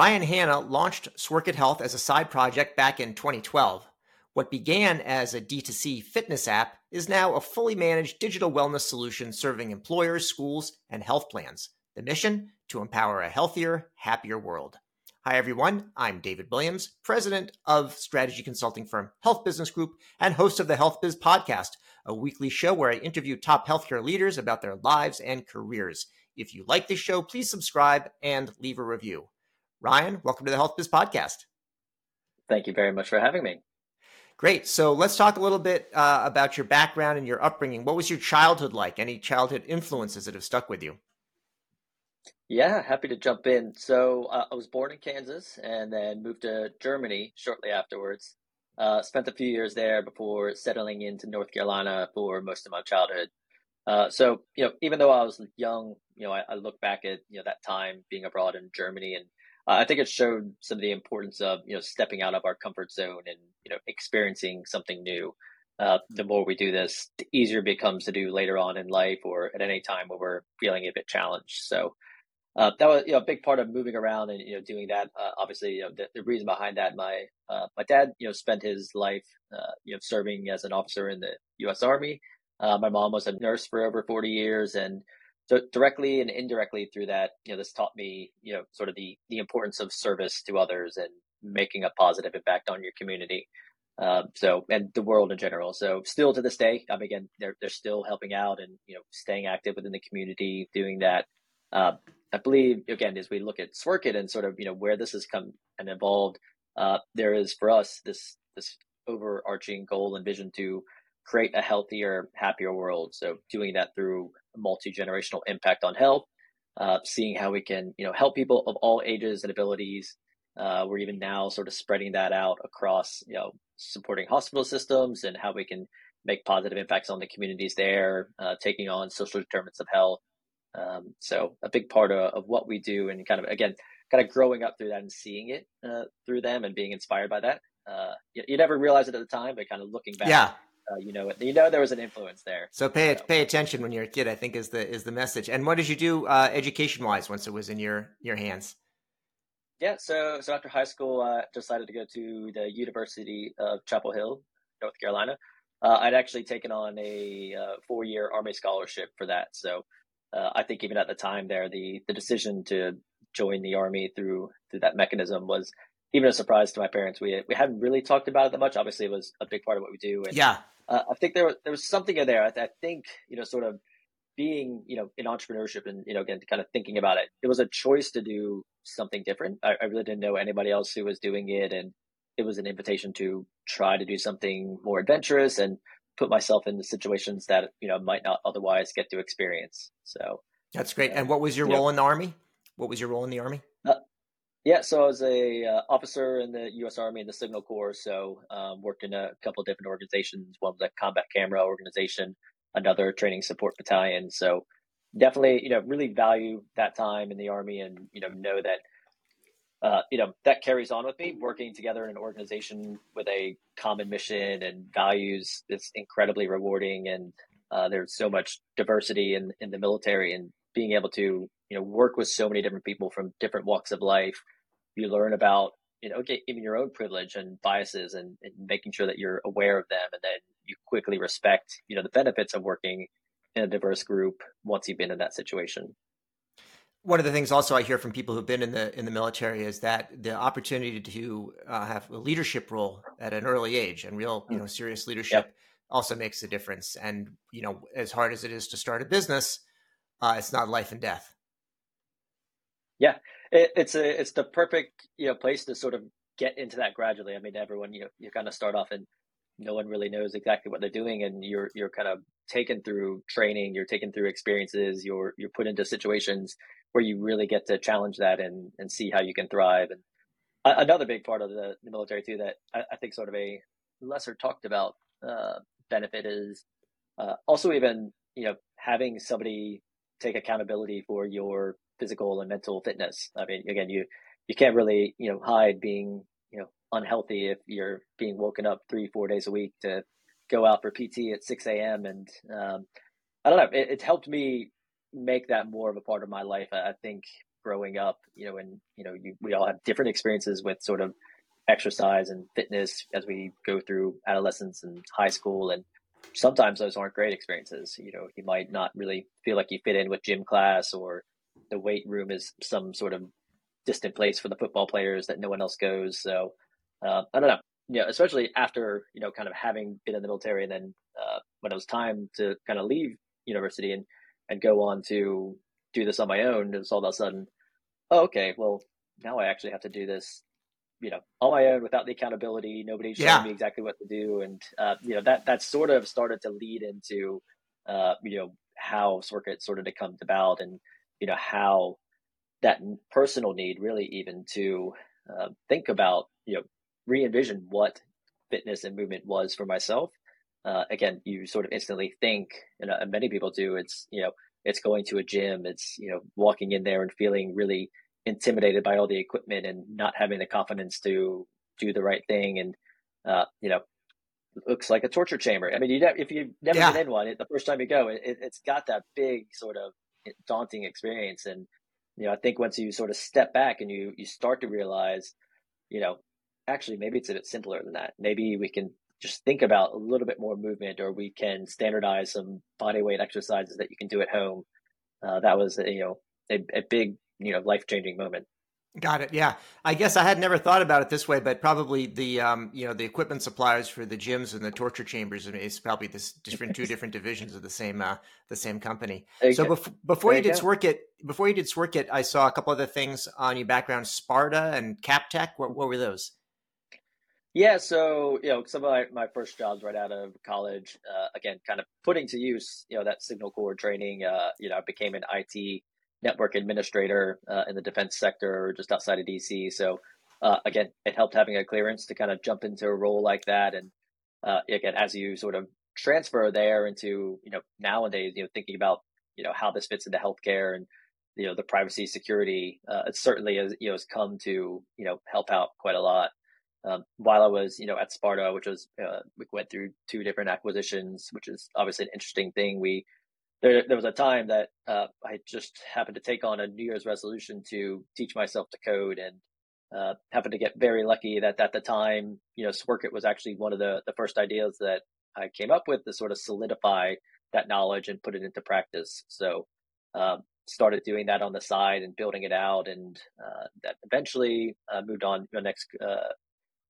Ryan Hanna launched Sworkit Health as a side project back in 2012. What began as a D2C fitness app is now a fully managed digital wellness solution serving employers, schools, and health plans. The mission to empower a healthier, happier world. Hi, everyone. I'm David Williams, president of strategy consulting firm Health Business Group and host of the Health Biz Podcast, a weekly show where I interview top healthcare leaders about their lives and careers. If you like this show, please subscribe and leave a review. Ryan, welcome to the Health Biz Podcast. Thank you very much for having me. Great. So let's talk a little bit uh, about your background and your upbringing. What was your childhood like? Any childhood influences that have stuck with you? Yeah, happy to jump in. So uh, I was born in Kansas and then moved to Germany shortly afterwards. Uh, spent a few years there before settling into North Carolina for most of my childhood. Uh, so you know, even though I was young, you know, I, I, look back at you know that time being abroad in Germany and I think it showed some of the importance of you know stepping out of our comfort zone and you know experiencing something new. Uh, the more we do this, the easier it becomes to do later on in life or at any time where we're feeling a bit challenged. So uh, that was you know a big part of moving around and you know doing that. Uh, obviously, you know the, the, reason behind that, my uh, my dad you know spent his life uh, you know serving as an officer in the U.S. Army. Uh, my mom was a nurse for over forty years, and so directly and indirectly through that, you know, this taught me, you know, sort of the the importance of service to others and making a positive impact on your community. Um, so and the world in general. So still to this day, mean, again, they're they're still helping out and you know staying active within the community, doing that. Uh, I believe again, as we look at Sworkit and sort of you know where this has come and evolved, uh, there is for us this this overarching goal and vision to create a healthier, happier world. So doing that through multi generational impact on health, uh, seeing how we can you know help people of all ages and abilities. Uh, we're even now sort of spreading that out across you know supporting hospital systems and how we can make positive impacts on the communities there, uh, taking on social determinants of health. Um, so a big part of, of, what we do and kind of again kind of growing up through that and seeing it uh, through them and being inspired by that. Uh, you, you, never realize it at the time, but kind of looking back, yeah uh, you know you know there was an influence there. So pay so. pay attention when you're a kid. I think is the is the message. And what did you do uh, education wise once it was in your your hands? Yeah, so so after high school, I uh, decided to go to the University of Chapel Hill, North Carolina. Uh, I'd actually taken on a uh, four year Army scholarship for that. So uh, I think even at the time there, the the decision to join the Army through through that mechanism was even a surprise to my parents. We we hadn't really talked about it that much. Obviously, it was a big part of what we do. And, yeah, uh, I think there was, there was something in there. I, I, think you know, sort of being you know in entrepreneurship and you know again kind of thinking about it. It was a choice to do something different. I, I really didn't know anybody else who was doing it, and it was an invitation to try to do something more adventurous and put myself into situations that you know might not otherwise get to experience. So that's great. And what was your role know, in the army? What was your role in the army? Yeah, so I was a uh, officer in the U.S. Army in the Signal Corps. So um, worked in a couple different organizations. One was a combat camera organization, another training support battalion. So definitely, you know, really value that time in the Army, and you know, know that uh, you know that carries on with me. Working together in an organization with a common mission and values is incredibly rewarding, and uh, there's so much diversity in in the military, and being able to you know work with so many different people from different walks of life you learn about you know okay, even your own privilege and biases and, and, making sure that you're aware of them and then you quickly respect you know the benefits of working in a diverse group once you've been in that situation one of the things also I hear from people who've been in the in the military is that the opportunity to uh, have a leadership role at an early age and real you mm. know serious leadership yep. also makes a difference. And you know, as hard as it is to start a business, uh, it's not life and death. Yeah, it, it's a it's the perfect you know place to sort of get into that gradually. I mean, everyone you you kind of start off and no one really knows exactly what they're doing, and you're you're kind of taken through training, you're taken through experiences, you're you're put into situations where you really get to challenge that and and see how you can thrive. And another big part of the, the military too that I, I, think sort of a lesser talked about uh, benefit is uh, also even you know having somebody take accountability for your physical and mental fitness. I mean, again, you you can't really you know hide being you know unhealthy if you're being woken up three four days a week to go out for PT at six a.m. and um, I don't know. It, it, helped me make that more of a part of my life. I, I think growing up, you know, and you know, you, we all have different experiences with sort of exercise and fitness as we go through adolescence and high school, and sometimes those aren't great experiences. You know, you might not really feel like you fit in with gym class, or the weight room is some sort of distant place for the football players that no one else goes. So uh, I don't know. Yeah, especially after you know, kind of having been in the military, and then uh, when it was time to kind of leave university and and go on to do this on my own, it was all of a sudden, oh, okay, well, now I actually have to do this, you know, on my own without the accountability. Nobody's showing yeah. me exactly what to do, and uh, you know that that sort of started to lead into, uh, you know, how Sworkit sort of to come about, and you know how that personal need really even to uh, think about, you know, re-envision what fitness and movement was for myself. Uh, again, you sort of instantly think, and uh, many people do. It's you know it's going to a gym it's you know walking in there and feeling really intimidated by all the equipment and not having the confidence to do the right thing and uh, you know looks like a torture chamber i mean you if you've never yeah. been in one the first time you go it, it's got that big sort of daunting experience and you know i think once you sort of step back and you you start to realize you know actually maybe it's a bit simpler than that maybe we can just think about a little bit more movement, or we can standardize some body weight exercises that you can do at home. Uh, that was a, you know a, a big you know life changing moment. Got it. Yeah, I guess I had never thought about it this way, but probably the um, you know the equipment suppliers for the gyms and the torture chambers is probably this different two different divisions of the same uh, the same company. So bef- before you, you did Sworkit, before you did Sworkit, I saw a couple other things on your background: Sparta and Captech. What, what were those? Yeah, so you know, some of my, my first jobs right out of college, uh, again, kind of putting to use, you know, that signal corps training. Uh, you know, I became an IT network administrator uh, in the defense sector, just outside of DC. So uh, again, it helped having a clearance to kind of jump into a role like that. And uh, again, as you sort of transfer there into, you know, nowadays, you know, thinking about, you know, how this fits into healthcare and you know the privacy security, uh, it certainly has you know has come to you know help out quite a lot um, while I was, you know, at Sparta, which was uh, we went through two different acquisitions, which is obviously an interesting thing. We there there was a time that uh, I just happened to take on a New Year's resolution to teach myself to code, and uh, happened to get very lucky that at the time, you know, Sworkit was actually one of the the first ideas that I came up with to sort of solidify that knowledge and put it into practice. So. Um, started doing that on the side and building it out, and uh, that eventually uh, moved on to the next uh,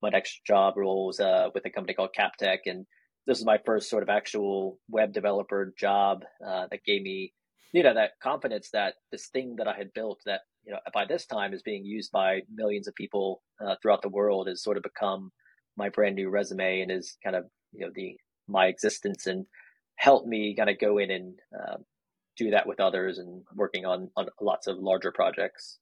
my next job role was uh, with a company called Captech, and this was my first sort of actual web developer job uh, that gave me, you know, that confidence that this thing that I had built that you know by this time is being used by millions of people uh, throughout the world has sort of become my brand new resume and is kind of you know the my existence and helped me kind of go in and uh, do that with others and working on on lots of larger projects.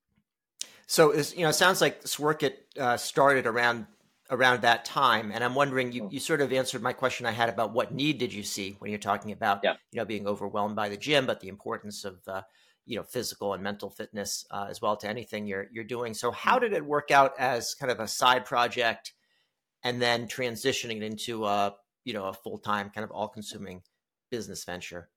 So, is you know, it sounds like Sworkit uh, started around around that time. And I'm wondering, you, hmm. you sort of answered my question I had about what need did you see when you're talking about, yeah. you know, being overwhelmed by the gym, but the importance of, uh, you know, physical and mental fitness uh, as well to anything you're you're doing. So, how hmm. did it work out as kind of a side project, and then transitioning into a you know a full time kind of all consuming business venture?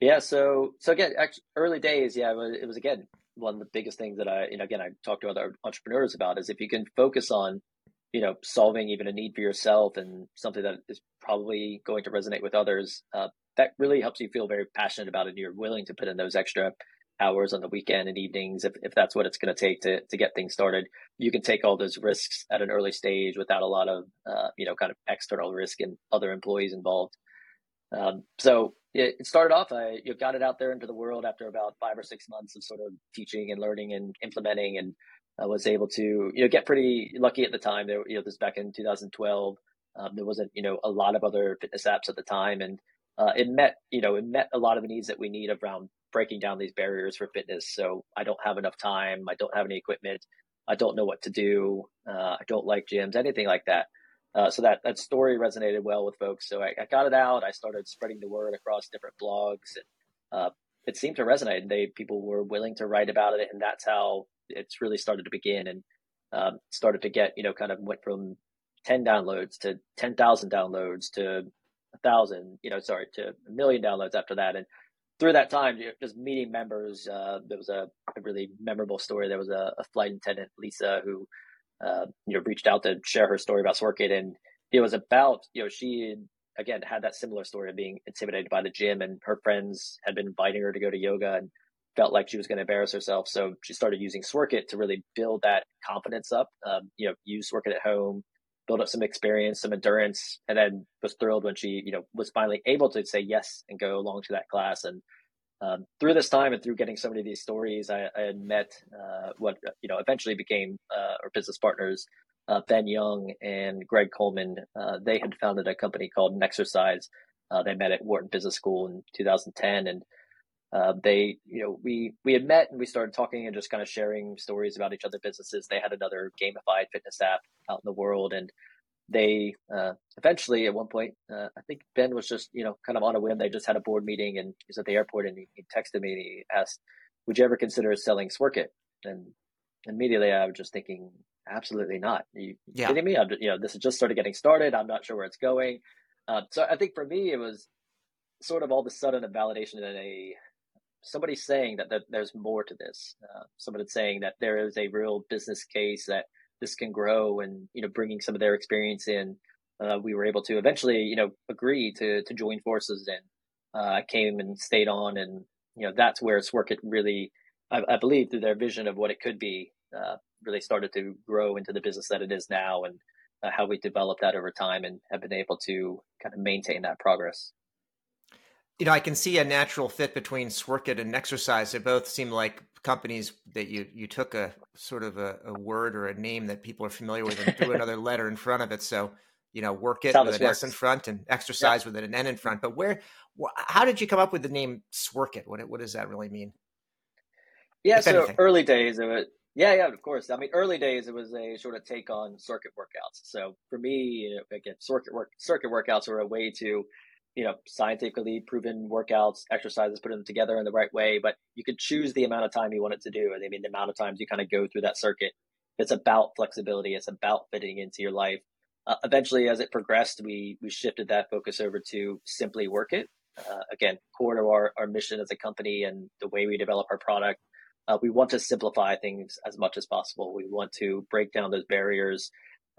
Yeah. So so again, early days, yeah, it was, it was again one of the biggest things that I, you know, again, I talk to other entrepreneurs about is if you can focus on you know, solving even a need for yourself and something that is probably going to resonate with others, uh, that really helps you feel very passionate about it. And you're willing to put in those extra hours on the weekend and evenings if, if that's what it's going to take to to get things started. You can take all those risks at an early stage without a lot of, uh, you know, kind of external risk and other employees involved. Um, so it, started off, I you got it out there into the world after about five or six months of sort of teaching and learning and implementing and I was able to you know get pretty lucky at the time. There, you know, this back in 2012. Um, there wasn't you know a lot of other fitness apps at the time, and uh, it met you know it met a lot of the needs that we need around breaking down these barriers for fitness. So I don't have enough time. I don't have any equipment. I don't know what to do. Uh, I don't like gyms, anything like that. Uh, so that that story resonated well with folks. So I, I, got it out. I started spreading the word across different blogs, and uh, it seemed to resonate. They people were willing to write about it, and that's how it's really started to begin and um, started to get you know kind of went from 10 downloads to 10,000 downloads to a thousand you know sorry to a million downloads after that. And through that time, just meeting members, uh, there was a, a, really memorable story. There was a, a flight attendant, Lisa, who uh, you know reached out to share her story about Sworkit, and it was about you know she again had that similar story of being intimidated by the gym, and her friends had been inviting her to go to yoga, and felt like she was going to embarrass herself. So she started using Sworkit to really build that confidence up. Um, you know, use Sworkit at home, build up some experience, some endurance, and then was thrilled when she, you know, was finally able to say yes and go along to that class. And um, through this time and through getting so many of these stories, I, I had met uh, what you know eventually became uh, our business partners, uh, Ben Young and Greg Coleman. Uh, they had founded a company called Nexercise. Uh, they met at Wharton Business School in 2010, and uh, they, you know, we we had met and we started talking and just kind of sharing stories about each other businesses. They had another gamified fitness app out in the world, and they uh, eventually at one point, uh, I think Ben was just, you know, kind of on a whim. They just had a board meeting and he was at the airport and he, he texted me and he asked, "Would you ever consider selling Sworkit?" And immediately I was just thinking, absolutely not. Are you yeah. kidding me? I'm, you know, this is just sort of getting started. I'm not sure where it's going. Uh, so I think for me, it was sort of all of a sudden a validation and a somebody saying that, that there's more to this. Uh, somebody saying that there is a real business case that this can grow, and you know, bringing some of their experience in, uh, we were able to eventually, you know, agree to to join forces, and uh, came and stayed on, and you know, that's where Sworkit really, I, I believe, through their vision of what it could be, uh, really started to grow into the business that it is now, and uh, how we developed that over time, and have been able to kind of maintain that progress you know, I can see a natural fit between Sworkit and Nexercise. They both seem like companies that you you took a sort of a, a word or a name that people are familiar with and threw another letter in front of it. So, you know, work it with an works. S in front and exercise yeah. with an N in front. But where, how did you come up with the name Sworkit? What what does that really mean? Yeah, if so anything. early days of it. Yeah, yeah, of course. I mean, early days it was a sort of take on circuit workouts. So for me, you know, again, circuit work circuit workouts were a way to you know, scientifically proven workouts, exercises, put them together in the right way, but you could choose the amount of time you want it to do. And I mean, the amount of times you kind of go through that circuit. It's about flexibility. It's about fitting into your life. Uh, eventually, as it progressed, we we shifted that focus over to simply work it. Uh, again, core to our, our mission as a company and the way we develop our product. Uh, we want to simplify things as much as possible. We want to break down those barriers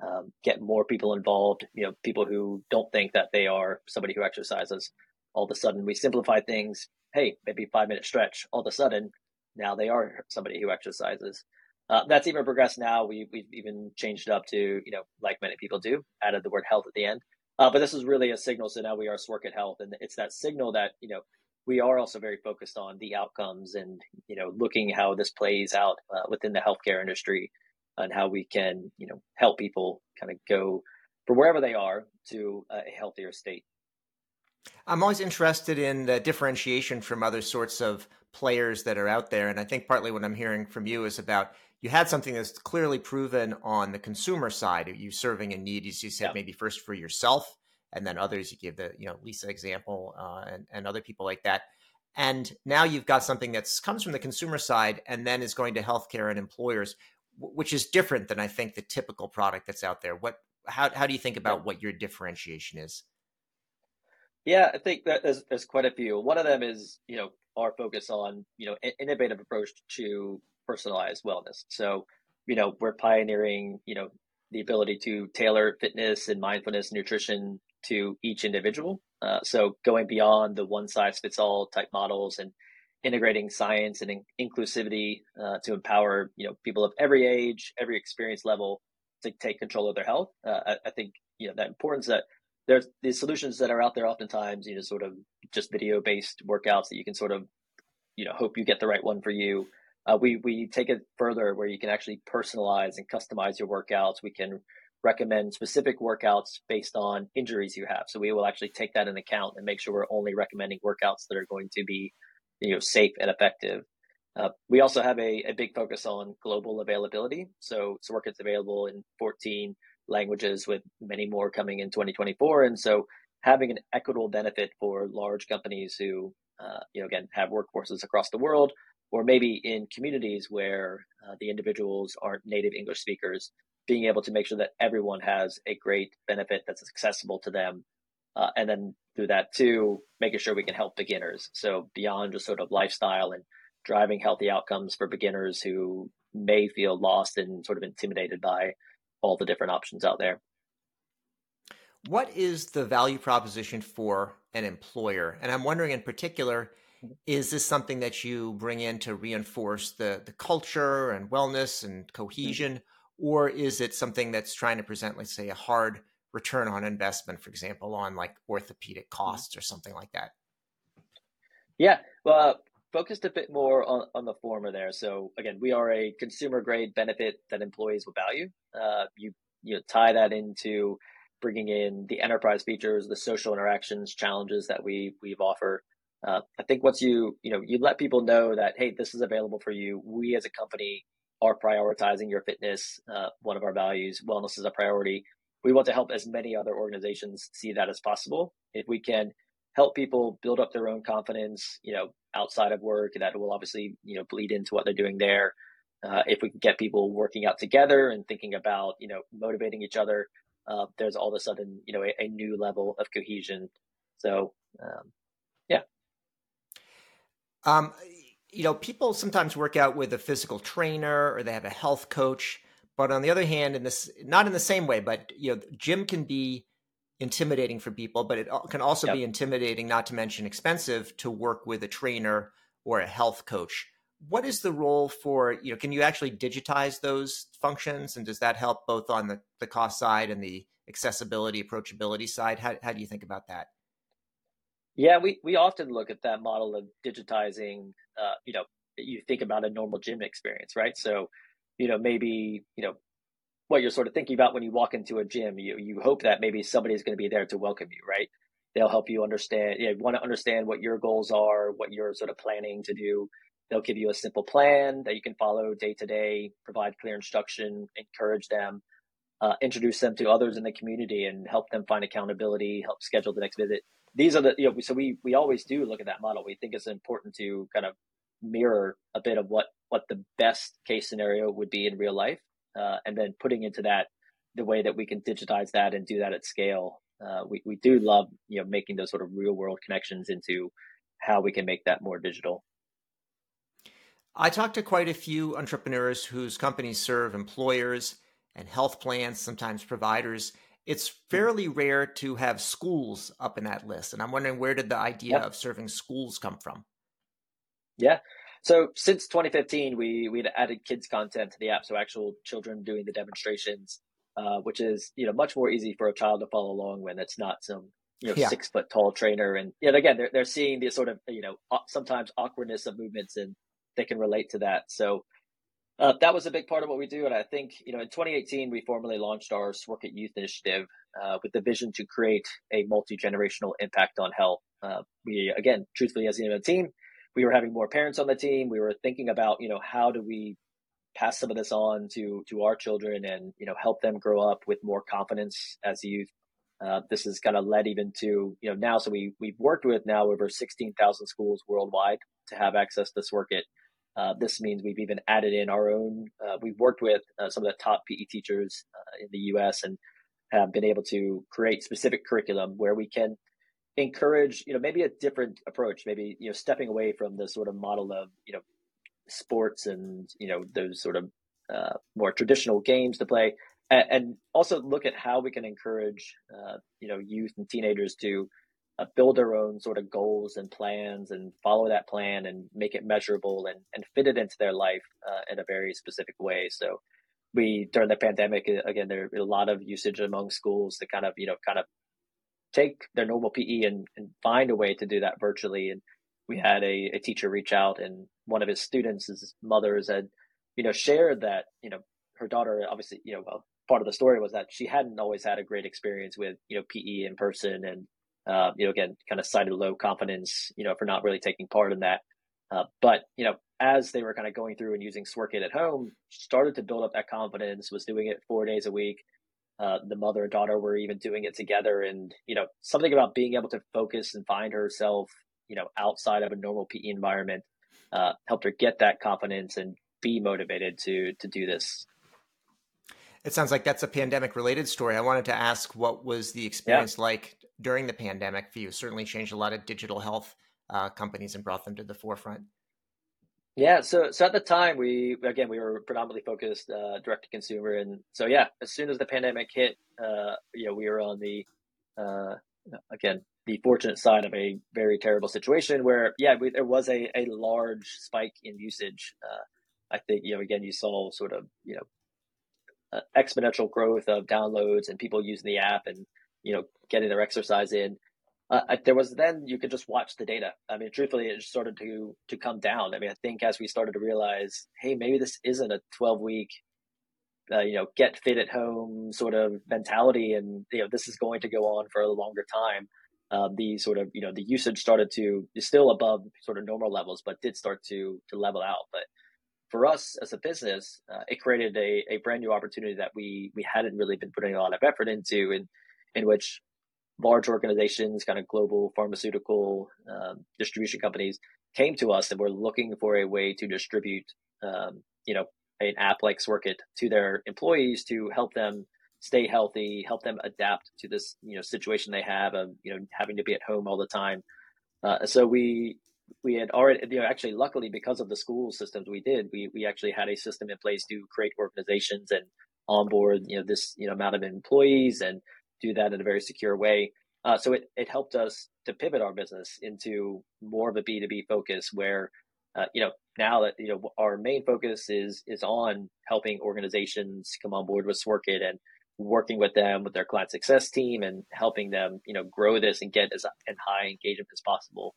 um, get more people involved. You know, people who don't think that they are somebody who exercises. All of a sudden, we simplify things. Hey, maybe five minute stretch. All of a sudden, now they are somebody who exercises. Uh, that's even progressed now. We, we've even changed it up to, you know, like many people do, added the word health at the end. Uh, but this is really a signal. So now we are Sworkit Health. And it's that signal that, you know, we are also very focused on the outcomes and, you know, looking how this plays out uh, within the healthcare industry and how we can, you know, help people kind of go from wherever they are to a healthier state. I'm always interested in the differentiation from other sorts of players that are out there. And I think partly what I'm hearing from you is about you had something that's clearly proven on the consumer side, you serving a need, as you said, yeah. maybe first for yourself and then others. You give the, you know, Lisa example uh, and, and other people like that. And now you've got something that comes from the consumer side and then is going to healthcare and employers which is different than I think the typical product that's out there. What how how do you think about what your differentiation is? Yeah, I think that there's, there's quite a few. One of them is you know our focus on you know innovative approach to personalized wellness. So you know we're pioneering you know the ability to tailor fitness and mindfulness and nutrition to each individual. Uh, so going beyond the one size fits all type models and integrating science and in- inclusivity uh, to empower you know people of every age, every experience level to take control of their health. Uh, I, I, think you know that importance that there's these solutions that are out there oftentimes you know sort of just video based workouts that you can sort of you know hope you get the right one for you. Uh, we we take it further where you can actually personalize and customize your workouts. We can recommend specific workouts based on injuries you have. So we will actually take that in account and make sure we're only recommending workouts that are going to be you know safe and effective. Uh, we also have a, a big focus on global availability. So Sworkit's available in 14 languages, with many more coming in 2024. And so having an equitable benefit for large companies who, uh, you know, again have workforces across the world, or maybe in communities where uh, the individuals aren't native English speakers, being able to make sure that everyone has a great benefit that's accessible to them uh, and then through that too, making sure we can help beginners. So beyond just sort of lifestyle and driving healthy outcomes for beginners who may feel lost and sort of intimidated by all the different options out there. What is the value proposition for an employer? And I'm wondering in particular, mm-hmm. is this something that you bring in to reinforce the, the culture and wellness and mm-hmm. cohesion? Or is it something that's trying to present, let's say, a hard return on investment, for example, on like orthopedic mm-hmm. costs or something like that? Yeah, well, uh, focused a bit more on, on the former there. So again, we are a consumer grade benefit that employees will value. Uh, you you know, tie that into bringing in the enterprise features, the social interactions, challenges that we we've offer. Uh, I think once you you know you let people know that hey, this is available for you. We as a company are prioritizing your fitness. Uh, one of our values, wellness is a priority we want to help as many other organizations see that as possible. If we can help people build up their own confidence, you know, outside of work, that will obviously, you know, bleed into what they're doing there. Uh, if we can get people working out together and thinking about, you know, motivating each other, uh, there's all of a sudden, you know, a, a new level of cohesion. So, um, yeah. Um, you know, people sometimes work out with a physical trainer or they have a health coach. But on the other hand, in this, not in the same way, but you know, gym can be intimidating for people, but it can also yep. be intimidating, not to mention expensive, to work with a trainer or a health coach. What is the role for you know? Can you actually digitize those functions, and does that help both on the, the cost side and the accessibility, approachability side? How how do you think about that? Yeah, we we often look at that model of digitizing. Uh, you know, you think about a normal gym experience, right? So you know, maybe, you know, what you're sort of thinking about when you walk into a gym. You you hope that maybe somebody's going to be there to welcome you, right? They'll help you understand. You know, want to understand what your goals are, what you're sort of planning to do. They'll give you a simple plan that you can follow day to day, provide clear instruction, encourage them, uh, introduce them to others in the community, and help them find accountability, help schedule the next visit. These are the you know so we we always do look at that model. We think it's important to kind of mirror a bit of what what the best case scenario would be in real life, uh, and then putting into that the way that we can digitize that and do that at scale. Uh, we we do love you know making those sort of real world connections into how we can make that more digital. I talked to quite a few entrepreneurs whose companies serve employers and health plans, sometimes providers. It's fairly rare to have schools up in that list. And I'm wondering where did the idea yep. of serving schools come from? Yeah. So since 2015, we we'd added kids content to the app, so actual children doing the demonstrations, uh, which is you know much more easy for a child to follow along when it's not some you know yeah. six foot tall trainer, and you know, again they're they're seeing the sort of you know sometimes awkwardness of movements, and they can relate to that. So uh, that was a big part of what we do, and I think you know in 2018 we formally launched our Sworkit Youth Initiative uh, with the vision to create a multi generational impact on health. Uh, we again, truthfully, as a team we were having more parents on the team. We were thinking about, you know, how do we pass some of this on to to our children and you know help them grow up with more confidence as youth. Uh, this has kind of led even to you know now so we we've worked with now over 16,000 schools worldwide to have access to Sworkit. Uh, this means we've even added in our own. Uh, we've worked with uh, some of the top PE teachers uh, in the U.S. and have been able to create specific curriculum where we can encourage you know maybe a different approach maybe you know stepping away from the sort of model of you know sports and you know those sort of uh, more traditional games to play. And, and, also look at how we can encourage uh, you know youth and teenagers to uh, build their own sort of goals and plans and follow that plan and make it measurable and, and fit it into their life uh, in a very specific way. So we during the pandemic again there a lot of usage among schools to kind of you know kind of take their normal PE and, and find a way to do that virtually. And we had a, a teacher reach out, and one of his students, his mother, had, you know, shared that, you know, her daughter, obviously, you know, well, part of the story was that she hadn't always had a great experience with, you know, PE in person, and uh, you know, again, kind of cited low confidence, you know, for not really taking part in that. Uh, but you know, as they were kind of going through and using Sworkit at home, started to build up that confidence. Was doing it four days a week, uh, the mother and daughter were even doing it together and you know something about being able to focus and find herself you know outside of a normal pe environment uh, helped her get that confidence and be motivated to to do this it sounds like that's a pandemic related story i wanted to ask what was the experience yeah. like during the pandemic for you? Certainly changed a lot of digital health uh, companies and brought them to the forefront. Yeah, so so at the time we again we were predominantly focused uh, direct to consumer, and so yeah, as soon as the pandemic hit, uh, you know we were on the uh, again the fortunate side of a very terrible situation where yeah we, there was a, a large spike in usage. Uh, I think you know again you saw sort of you know uh, exponential growth of downloads and people using the app and you know getting their exercise in uh, there was then you could just watch the data. I mean, truthfully, it started to to come down. I mean, I think as we started to realize, hey, maybe this isn't a twelve week, uh, you know, get fit at home sort of mentality, and you know, this is going to go on for a longer time. Uh, the sort of you know the usage started to is still above sort of normal levels, but did start to to level out. But for us as a business, uh, it created a, a brand new opportunity that we we hadn't really been putting a lot of effort into, in in which large organizations, kind of global pharmaceutical um, distribution companies came to us and were looking for a way to distribute, um, you know, an app like Sworkit to their employees to help them stay healthy, help them adapt to this, you know, situation they have of, you know, having to be at home all the time. Uh, so we we had already, you know, actually, luckily because of the school systems we did, we we actually had a system in place to create organizations and onboard, you know, this you know amount of employees and do that in a very secure way. Uh, so it, it helped us to pivot our business into more of a B2B focus where, uh, you know, now that, you know, our main focus is, is on helping organizations come on board with Sworkit and working with them with their client success team and helping them, you know, grow this and get as and high engagement as possible.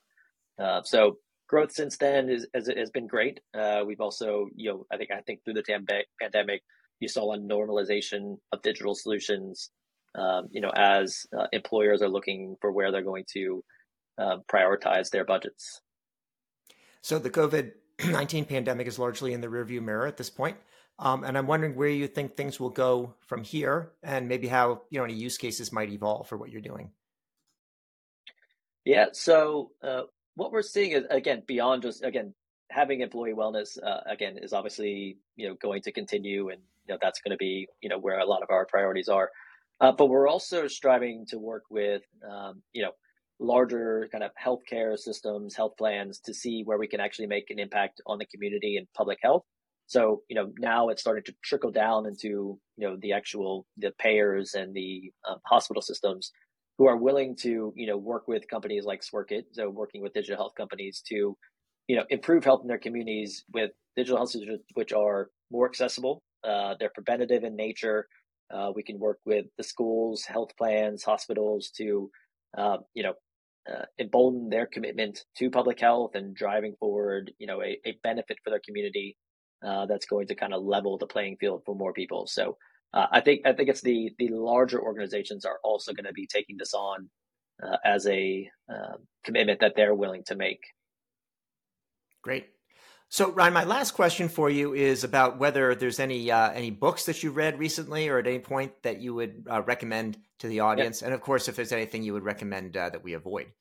Uh, so growth since then is, has, has been great. Uh, we've also, you know, I think, I think through the pandemic, you saw a normalization of digital solutions um, you know, as uh, employers are looking for where they're going to uh, prioritize their budgets. So the COVID 19 pandemic is largely in the rearview mirror at this point. Um, and I'm wondering where you think things will go from here and maybe how, you know, any use cases might evolve for what you're doing. Yeah. So uh, what we're seeing is, again, beyond just, again, having employee wellness, uh, again, is obviously, you know, going to continue and, you know, that's going to be, you know, where a lot of our priorities are. Uh, but we're also striving to work with, um, you know, larger kind of healthcare systems, health plans to see where we can actually make an impact on the community and public health. So, you know, now it's starting to trickle down into, you know, the actual, the payers and the um, hospital systems who are willing to, you know, work with companies like Sworkit, so working with digital health companies to, you know, improve health in their communities with digital health solutions which are more accessible. Uh, they're preventative in nature. Uh, we can work with the schools, health plans, hospitals to, uh, you know, uh, embolden their commitment to public health and driving forward, you know, a, a benefit for their community uh, that's going to kind of level the playing field for more people. So uh, I think I think it's the the larger organizations are also going to be taking this on uh, as a commitment that they're willing to make. Great. So, Ryan, my last question for you is about whether there's any uh, any books that you've read recently, or at any point that you would uh, recommend to the audience, and of course, if there's anything you would recommend uh, that we avoid.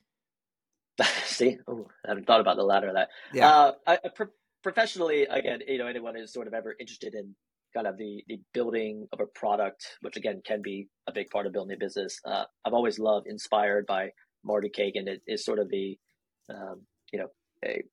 See, Ooh, I haven't thought about the latter of that. Yeah. Uh, I, pro- professionally, again, you know, anyone who's sort of ever interested in kind of the the building of a product, which again can be a big part of building a business. Uh, I've always loved, inspired by Marty Cagan. It is sort of the, um, you know, a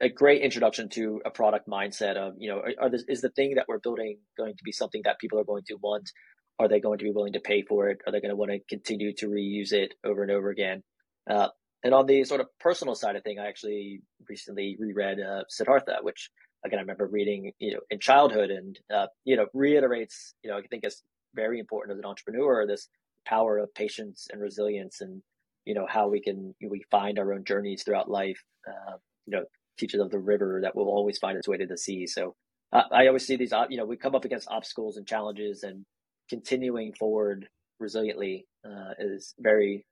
a great introduction to a product mindset of you know are, are this, is the thing that we're building going to be something that people are going to want? Are they going to be willing to pay for it? Are they going to want to continue to reuse it over and over again? Uh, and on the sort of personal side of thing i actually recently reread uh, siddhartha which again i remember reading you know in childhood and uh, you know reiterates you know i think it's very important as an entrepreneur this power of patience and resilience and you know how we can we find our own journeys throughout life. Uh, you know teaches of the river that will always find its way to the sea. So uh, I always see these, you know, we come up against obstacles and challenges, and continuing forward resiliently uh, is very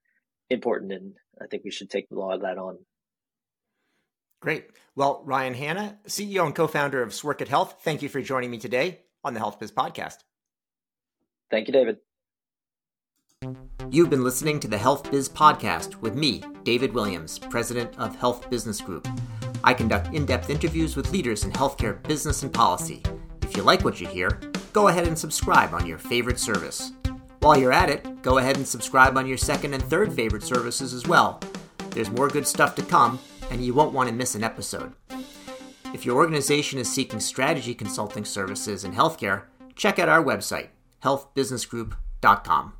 important. And I think we should take a lot of that on. Great. Well, Ryan Hanna, CEO and co founder of Sworkit Health, thank you for joining me today on the Health Biz Podcast. Thank you, David. You've been listening to the Health Biz Podcast with me, David Williams, president of Health Business Group. I conduct in depth interviews with leaders in healthcare business and policy. If you like what you hear, go ahead and subscribe on your favorite service. While you're at it, go ahead and subscribe on your second and third favorite services as well. There's more good stuff to come, and you won't want to miss an episode. If your organization is seeking strategy consulting services in healthcare, check out our website, healthbusinessgroup.com.